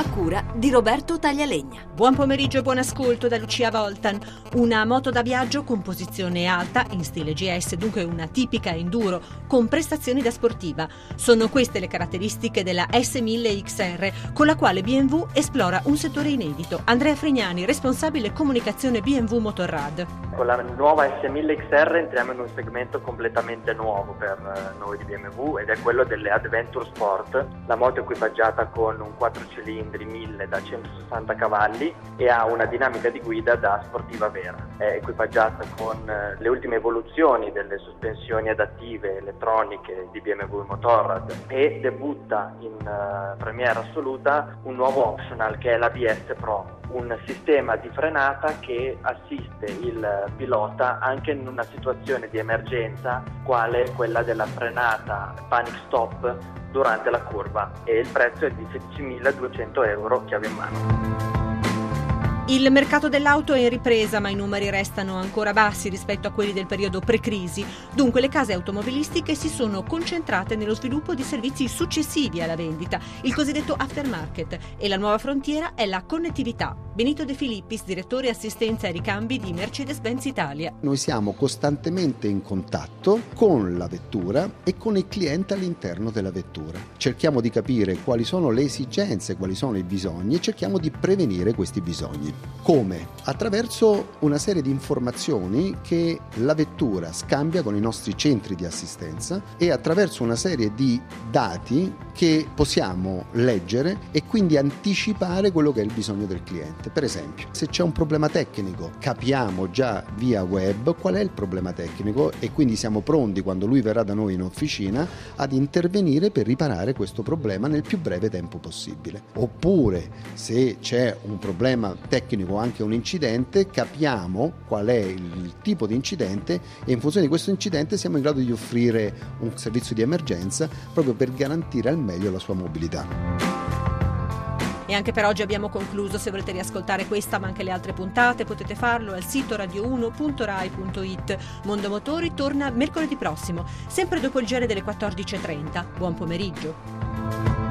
a cura di Roberto Taglialegna. Buon pomeriggio e buon ascolto da Lucia Voltan. Una moto da viaggio con posizione alta, in stile GS, dunque una tipica enduro, con prestazioni da sportiva. Sono queste le caratteristiche della S1000 XR, con la quale BMW esplora un settore inedito. Andrea Frignani, responsabile comunicazione BMW Motorrad. Con la nuova S1000 XR entriamo in un segmento completamente nuovo per eh, noi di BMW ed è quello delle Adventure Sport. La moto è equipaggiata con un 4 cilindri cilindri 1000 da 160 cavalli e ha una dinamica di guida da sportiva vera. È equipaggiata con eh, le ultime evoluzioni delle sospensioni adattive elettroniche di BMW Motorrad e debutta in uh, premiera assoluta un nuovo optional che è l'ABS Pro, un sistema di frenata che assiste il pilota anche in una situazione di emergenza quale quella della frenata panic stop durante la curva e il prezzo è di 16.200 euro chiave in mano. Il mercato dell'auto è in ripresa, ma i numeri restano ancora bassi rispetto a quelli del periodo pre-crisi. Dunque le case automobilistiche si sono concentrate nello sviluppo di servizi successivi alla vendita, il cosiddetto aftermarket, e la nuova frontiera è la connettività. Benito De Filippis, direttore assistenza e ricambi di Mercedes-Benz Italia. Noi siamo costantemente in contatto con la vettura e con il cliente all'interno della vettura. Cerchiamo di capire quali sono le esigenze, quali sono i bisogni e cerchiamo di prevenire questi bisogni. Come? Attraverso una serie di informazioni che la vettura scambia con i nostri centri di assistenza e attraverso una serie di dati che possiamo leggere e quindi anticipare quello che è il bisogno del cliente. Per esempio, se c'è un problema tecnico, capiamo già via web qual è il problema tecnico e quindi siamo pronti quando lui verrà da noi in officina ad intervenire per riparare questo problema nel più breve tempo possibile. Oppure se c'è un problema tecnico tecnico anche un incidente, capiamo qual è il tipo di incidente e in funzione di questo incidente siamo in grado di offrire un servizio di emergenza proprio per garantire al meglio la sua mobilità. E anche per oggi abbiamo concluso. Se volete riascoltare questa ma anche le altre puntate potete farlo al sito radio1.rai.it. Mondo Motori torna mercoledì prossimo, sempre dopo il giro delle 14.30. Buon pomeriggio.